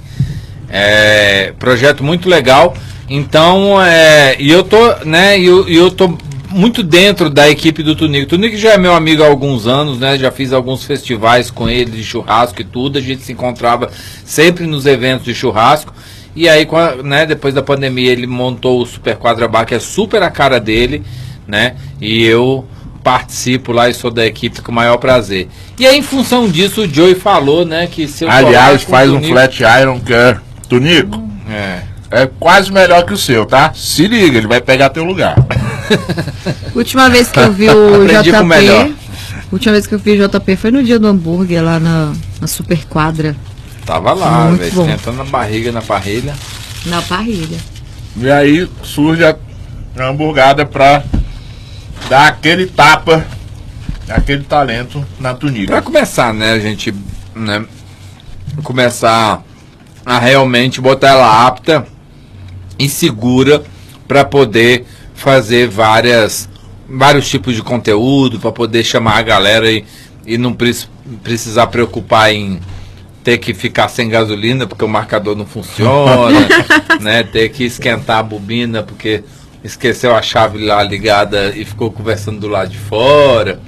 é projeto muito legal. Então, é, e eu tô, né, e eu, eu tô muito dentro da equipe do Tunico. Tunico já é meu amigo há alguns anos, né? Já fiz alguns festivais com ele de churrasco e tudo. A gente se encontrava sempre nos eventos de churrasco. E aí, com a- né, depois da pandemia, ele montou o Super Quadra Bar, que é super a cara dele, né? E eu participo lá e sou da equipe com o maior prazer. E aí, em função disso, o Joey falou, né, que se eu Aliás, faz um flat iron que é. Tunico, É. é quase melhor que o seu, tá? Se liga, ele vai pegar teu lugar. Última vez que eu vi o Aprendi com o melhor. JP. Última vez que eu vi o JP foi no dia do hambúrguer lá na, na Super Quadra, Tava lá, velho, bom. esquentando na barriga, na parrilha. na parrilha. E aí surge a a hamburgada pra dar aquele tapa, aquele talento na Pra tunica. começar, né, a gente, né, começar a realmente botar ela apta e segura para poder fazer várias vários tipos de conteúdo, para poder chamar a galera e, e não pre- precisar preocupar em ter que ficar sem gasolina porque o marcador não funciona, né, ter que esquentar a bobina porque esqueceu a chave lá ligada e ficou conversando do lado de fora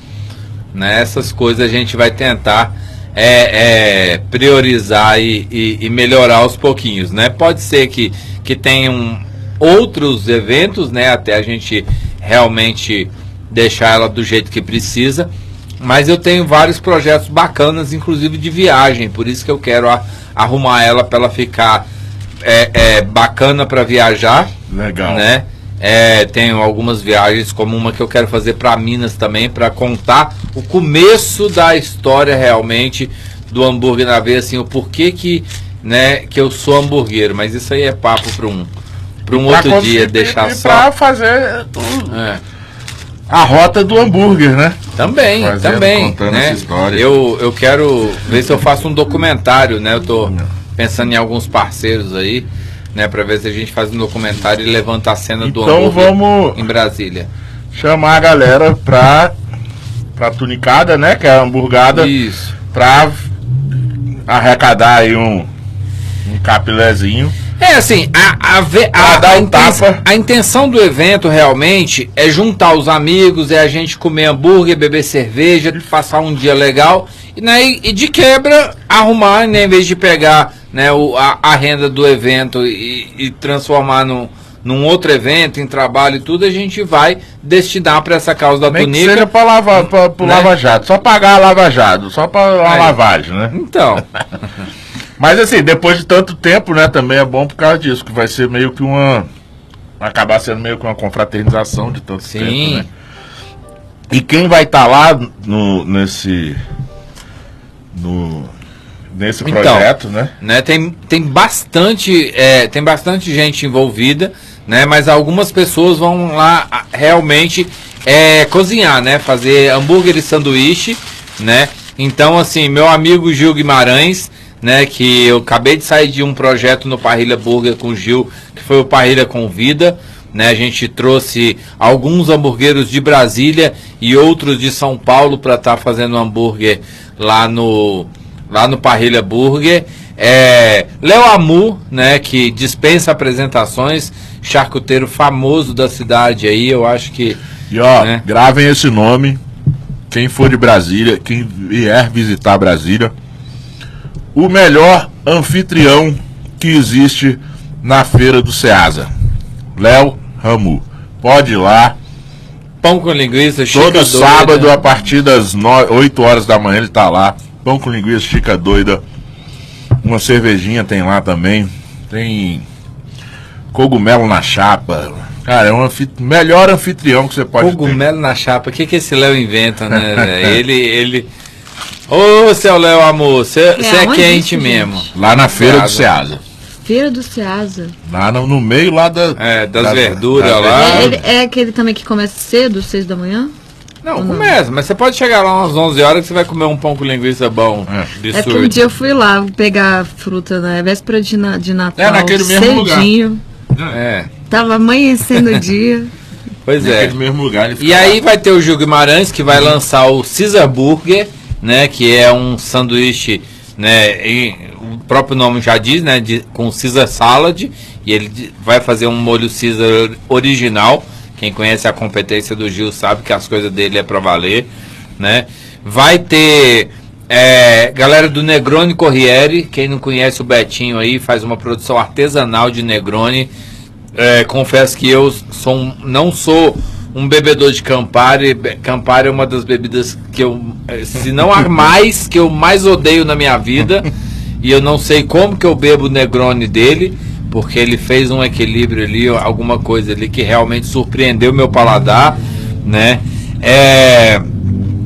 né? Essas coisas a gente vai tentar é, é, priorizar e, e- e melhorar aos pouquinhos, né? Pode ser que, que tenham outros eventos, né? Até a gente realmente deixar ela do jeito que precisa. Mas eu tenho vários projetos bacanas, inclusive de viagem, por isso que eu quero a- arrumar ela para ela ficar é, é, bacana para viajar Legal. né? É, tenho algumas viagens, como uma que eu quero fazer para Minas também, para contar o começo da história realmente do hambúrguer na veia, assim, o porquê que, né, que eu sou hamburguero. Mas isso aí é papo para um, pra um Pra outro dia, deixar e só. Pra fazer o- É. a rota do hambúrguer, né? Também, Fazendo, também. contando né? essa história. Eu, eu quero ver se eu faço um documentário, né? Eu tô pensando em alguns parceiros aí, né? Pra ver se a gente faz um documentário e levanta a cena do Então hambúrguer vamos em Brasília. chamar a galera pra, pra tunicada, né? Que é a hamburgada, Isso. pra arrecadar aí um, um capilézinho. É assim, a, a, a, a um inten- tapa. a intenção do evento realmente é juntar os amigos, é a gente comer hambúrguer, beber cerveja, passar um dia legal e, né, e, de quebra arrumar, né, em vez de pegar né, o, a, a renda do evento e, e transformar num, num outro evento, em trabalho e tudo, a gente vai destinar para essa causa da Nem que tunica. seja pra lavar, pra, pro Né? Lava Jato. Só pagar a Lava Jato, só pra uma Aí. lavagem, né? Então, Mas assim, depois de tanto tempo, né, também é bom por causa disso, que vai ser meio que uma. Acabar sendo meio que uma confraternização de tanto tempo, sim. né? E quem vai estar lá no, nesse. No, nesse Então, projeto, né? né? Tem, tem bastante é, tem bastante gente envolvida, né? Mas algumas pessoas vão lá realmente é, cozinhar, né? Fazer hambúrguer e sanduíche, né? Então assim, meu amigo Gil Guimarães, né? Que eu acabei de sair de um projeto no Parrilha Burger com o Gil, que foi o Parrilha Convida. Né, a gente trouxe alguns hamburgueros de Brasília e outros de São Paulo para estar fazendo hambúrguer lá no lá no Parrilha Burger. É, Léo Amu, né, que dispensa apresentações, charcuteiro famoso da cidade aí, eu acho que E ó, né? gravem esse nome. Quem for de Brasília, quem vier visitar Brasília, o melhor anfitrião que existe na feira do Ceasa. Léo Ramu. Pode ir lá. pão com linguiça, chica Todo doida. sábado, a partir das no... 8 horas da manhã, ele tá lá. Pão com linguiça, chica doida. Uma cervejinha tem lá também. Tem cogumelo na chapa. Cara, é um anfit... melhor anfitrião que você pode ter. Cogumelo na chapa, o que, que esse Léo inventa, né? ele, ele. Ô, seu Léo amor, você é, onde quente isso, gente? mesmo. Lá na feira do Ceasa. Ceasa. Feira do Ceasa. Lá no, no meio lá da. É, das da- verduras das lá. É, ele- é aquele também que começa cedo, seis da manhã? Não, começa, mas você pode chegar lá umas 11 horas que você vai comer um pão com linguiça bom. É. É porque um dia eu fui lá pegar fruta na véspera de, na, de Natal. É, naquele mesmo lugar. cedinho. É, Tava amanhecendo o dia. pois é. Naquele mesmo lugar. E fica aí lá. vai ter o Gil Guimarães que vai lançar o Caesar Burger, né? Que é um sanduíche né? O próprio nome já diz, né? De, com Caesar Salad. E ele vai fazer um molho Caesar original. Quem conhece a competência do Gil sabe que as coisas dele é pra valer, né? Vai ter é, galera do Negroni Corriere. Quem não conhece o Betinho aí, faz uma produção artesanal de Negroni. É, confesso que eu sou não sou um bebedor de Campari. Campari é uma das bebidas que eu, eh, se não a mais, que eu mais odeio na minha vida. e eu não sei como que eu bebo o Negroni dele, porque ele fez um equilíbrio ali, alguma coisa ali que realmente surpreendeu meu paladar, né? É,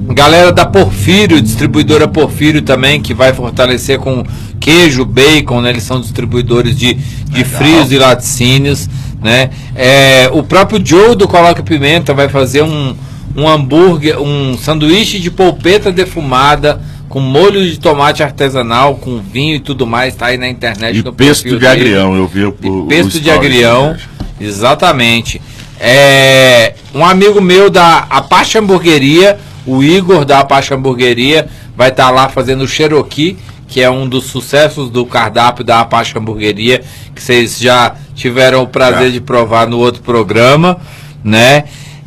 Galera da Porfírio, distribuidora Porfírio também, que vai fortalecer com queijo, bacon, né? Eles são distribuidores de, de frios e laticínios, né? É, o próprio Joe do Coloca Pimenta vai fazer um, um hambúrguer, um sanduíche de polpeta defumada com molho de tomate artesanal, com vinho e tudo mais, tá aí na internet. E no pesto de dele. agrião, eu vi o, o pesto de agrião, exatamente. É, um amigo meu da Apache Hamburgueria, o Igor da Apache Hamburgueria, vai estar lá fazendo o Cherokee, que é um dos sucessos do cardápio da Apache Hamburgueria, que vocês já tiveram o prazer Já. de provar no outro programa, né?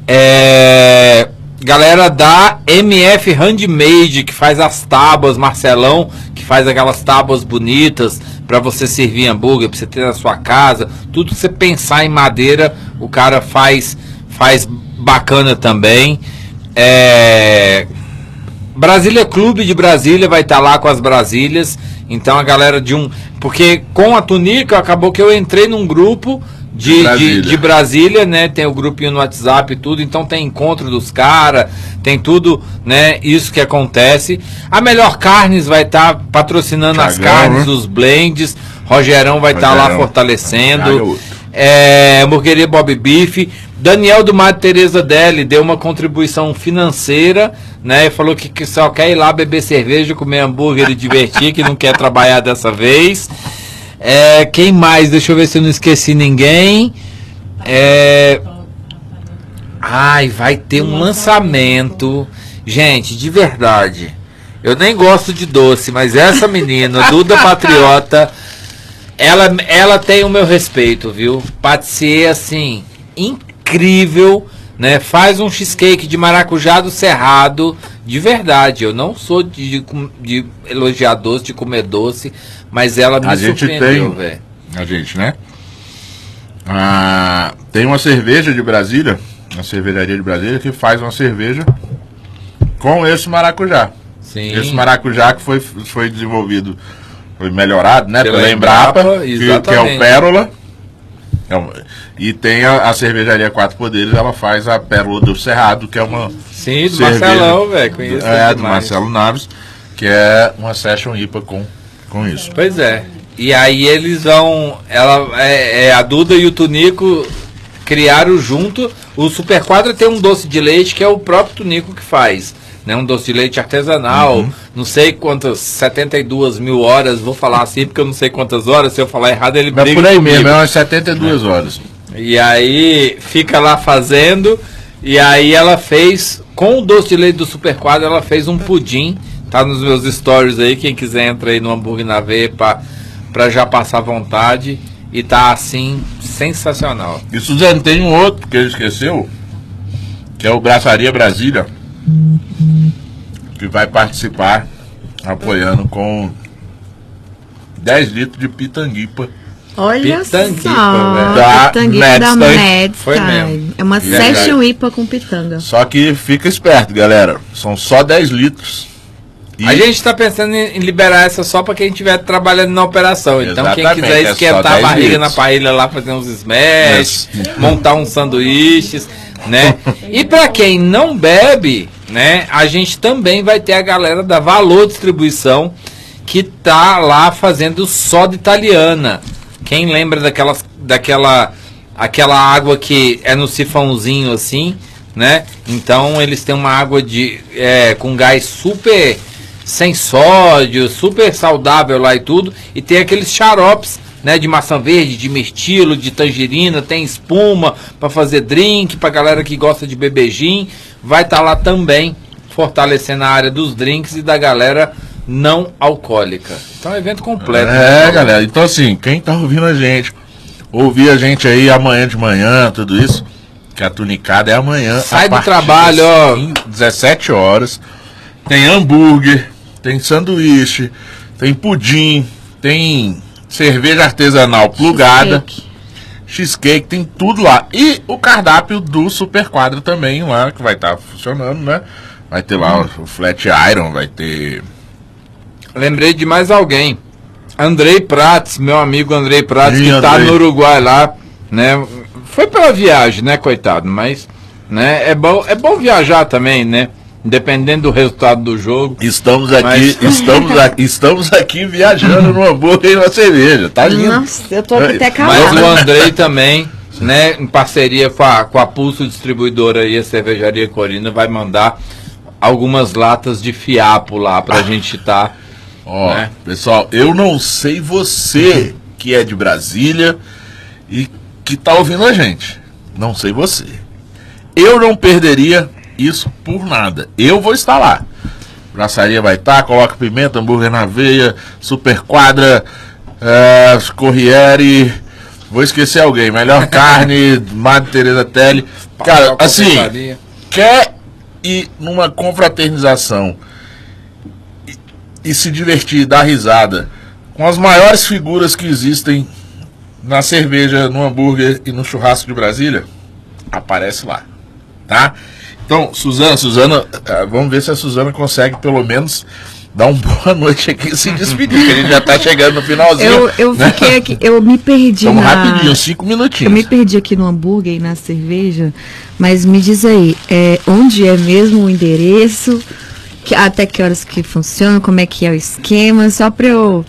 É, galera da MF Handmade, que faz as tábuas, Marcelão, que faz aquelas tábuas bonitas para você servir hambúrguer, para você ter na sua casa, tudo que você pensar em madeira, o cara faz faz bacana também. É, Brasília Clube de Brasília vai estar lá com as Brasílias. Então a galera de um. Porque com a Tunica acabou que eu entrei num grupo de, de, Brasília. de Brasília, né? Tem o grupinho no WhatsApp e tudo. Então tem encontro dos caras, tem tudo, né? Isso que acontece. A Melhor Carnes vai estar patrocinando as Thiagão, carnes, né? os blends. Rogerão vai estar lá Rogerão. fortalecendo. Thiago é. É, hamburgueria Bob Beef. Daniel do Mato Teresa Deli deu uma contribuição financeira, né? Falou que, que só quer ir lá beber cerveja, comer hambúrguer e divertir, que não quer trabalhar dessa vez. É, quem mais? Deixa eu ver se eu não esqueci ninguém. É, ai, vai ter um lançamento. Gente, de verdade. Eu nem gosto de doce, mas essa menina, Duda Patriota, ela, ela tem o meu respeito, viu? Patissier, assim, incrível, né? Faz um cheesecake de maracujá do Cerrado, de verdade. Eu não sou de, de, de elogiar doce, de comer doce, mas ela me A surpreendeu, velho. A gente, né? Ah, tem uma cerveja de Brasília, uma cervejaria de Brasília, que faz uma cerveja com esse maracujá. Sim. Esse maracujá que foi, foi desenvolvido, foi melhorado, né? Pela Pela Embrapa, Embrapa, que, que é o Pérola. É um- e tem a, a cervejaria Quatro Poderes, ela faz a Pérola do Cerrado, que é uma. Sim, do cerveja- Marcelão, velho. Conheço É, do. Marcelo Naves, que é uma Session IPA com, com isso. Pois é. E aí eles vão. Ela, é, é, a Duda e o Tunico criaram junto. O Super Quadra tem um doce de leite que é o próprio Tunico que faz. Né? Um doce de leite artesanal. Uhum. Não sei quantas, 72 mil horas. Vou falar assim porque eu não sei quantas horas. Se eu falar errado, ele Mas briga por aí comigo. mesmo, é umas 72 horas. E aí fica lá fazendo. E aí ela fez, com o doce de leite do Super Quadro, ela fez um pudim. Tá nos meus stories aí, quem quiser entra aí no hambúrguer na veia pra, pra já passar vontade. E tá assim, sensacional. E Suzane, tem um outro que ele esqueceu, que é o Braçaria Brasília, que vai participar apoiando com 10 litros de pitanguipa. Olha Pitanguipa, só. Da pitanguipa da. Madstyle. Foi mesmo. É uma Verdade. session IPA com pitanga. Só que fica esperto, galera. São só 10 litros. E A gente tá pensando em liberar essa só pra quem estiver trabalhando na operação. Então quem Exatamente, quiser é esquentar a 10 barriga litros. na parrilha lá, fazer uns smash, montar uns sanduíches, né? E pra quem não bebe, né, a gente também vai ter a galera da Valor Distribuição que tá lá fazendo soda italiana. Quem lembra daquelas daquela aquela água que é no sifãozinho assim, né? Então eles têm uma água de é, com gás super sem sódio, super saudável lá e tudo, e tem aqueles xaropes, né, de maçã verde, de mirtilo, de tangerina, tem espuma para fazer drink, pra galera que gosta de beber gin, vai estar lá também fortalecendo a área dos drinks e da galera não alcoólica. Então é um evento completo. É, né? galera. Então, assim, quem tá ouvindo a gente, ouvir a gente aí amanhã de manhã, tudo isso, que a tunicada é amanhã. Sai a do trabalho, das ó. 15, 17 horas. Tem hambúrguer, tem sanduíche, tem pudim, tem cerveja artesanal plugada, Cheesecake. cheesecake, tem tudo lá. E o cardápio do Super Quadra também lá, que vai estar funcionando, né? Vai ter lá o Flat Iron, vai ter. Lembrei de mais alguém. Andrei Prates, meu amigo Andrei Prates, que tá Andrei. no Uruguai lá, né? Foi pela viagem, né, coitado? Mas, né, é bom, é bom viajar também, né? Dependendo do resultado do jogo. Estamos aqui, Mas- estamos, aqui, estamos aqui viajando no hambúrguer e na cerveja. Tá lindo. Nossa, eu tô até Mas calada. o Andrei também, né, em parceria com a, com a Pulso Distribuidora e a Cervejaria Corina, vai mandar algumas latas de fiapo lá pra gente tá. Ó, né? pessoal, eu não sei você que é de Brasília e que tá ouvindo a gente. Não sei você. Eu não perderia isso por nada. Eu vou estar lá. Braçaria vai estar, coloca pimenta, hambúrguer na veia, super quadra, é, Corriere. Vou esquecer alguém. Melhor carne, Madre Teresa Telly. Cara, assim, quer ir numa confraternização e se divertir, dar risada com as maiores figuras que existem na cerveja, no hambúrguer e no churrasco de Brasília, aparece lá, tá? Então, Suzana, Suzana, eh, vamos ver se a Suzana consegue pelo menos dar uma boa noite aqui e se despedir, que a gente já tá chegando no finalzinho. Eu, eu né? fiquei aqui, eu me perdi Vamos na... rapidinho, cinco Eu minutinhos. me perdi aqui no hambúrguer e na cerveja, mas me diz aí, é, onde é mesmo o endereço? Que- até que horas que funciona? Como é que é o esquema? Só pra eu,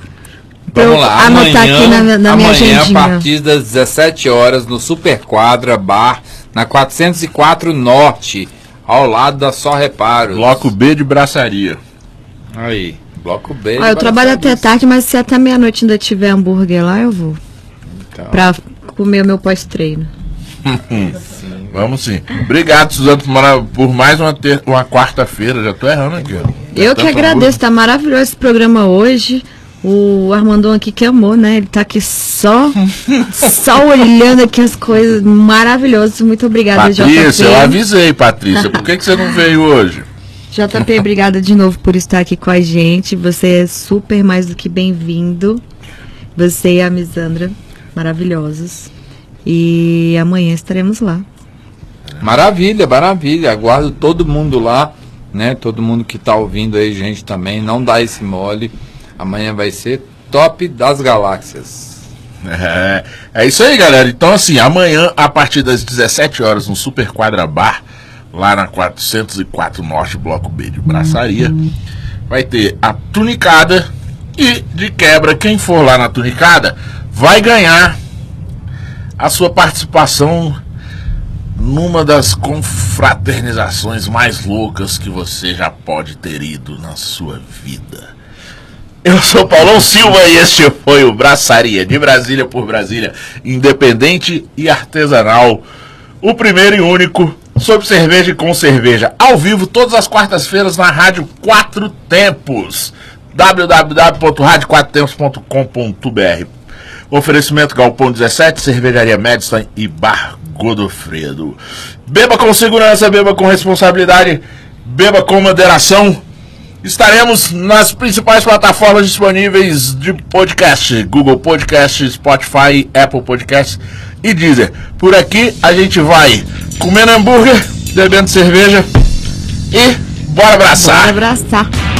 pra eu Vamos lá, anotar amanhã, aqui na, na minha amanhã, a partir das 17 horas, no Super Quadra Bar, na 404 Norte, ao lado da Só Reparos. Bloco B de braçaria. Aí, bloco B. Ah, eu trabalho até tarde, mas se até meia-noite ainda tiver hambúrguer lá, eu vou. Então. Pra comer o meu pós-treino. Vamos sim. Obrigado, Suzana, por mais uma, ter- uma quarta-feira. Já tô errando aqui. ó. Eu que Tanto agradeço, tá maravilhoso esse programa hoje. O Armandão aqui que amou, né? Ele tá aqui só, só olhando aqui as coisas maravilhosas. Muito obrigada, Patrícia, eu JP. avisei, Patrícia. Por que, que você não veio hoje? JP, obrigada de novo por estar aqui com a gente. Você é super mais do que bem-vindo. Você e a Misandra, maravilhosos. E amanhã estaremos lá. Maravilha, maravilha. Aguardo todo mundo lá, né? Todo mundo que tá ouvindo aí, gente, também. Não dá esse mole. Amanhã vai ser top das galáxias. É, é isso aí, galera. Então, assim, amanhã, a partir das 17 horas, no Super Quadra Bar, lá na 404 Norte, Bloco B de Braçaria, vai ter a tunicada. E, de quebra, quem for lá na tunicada vai ganhar a sua participação numa das confraternizações mais loucas que você já pode ter ido na sua vida. Eu sou Paulão Silva e este foi o Braçaria de Brasília por Brasília, independente e artesanal. O primeiro e único sobre cerveja e com cerveja, ao vivo todas as quartas-feiras na Rádio Quatro Tempos. www.radioquatrotempos.com.br Oferecimento Galpão 17, Cervejaria Madison e Bar Godofredo. Beba com segurança, beba com responsabilidade, beba com moderação. Estaremos nas principais plataformas disponíveis de podcast: Google Podcast, Spotify, Apple Podcast e Deezer. Por aqui a gente vai comendo hambúrguer, bebendo cerveja e bora abraçar! Bora abraçar.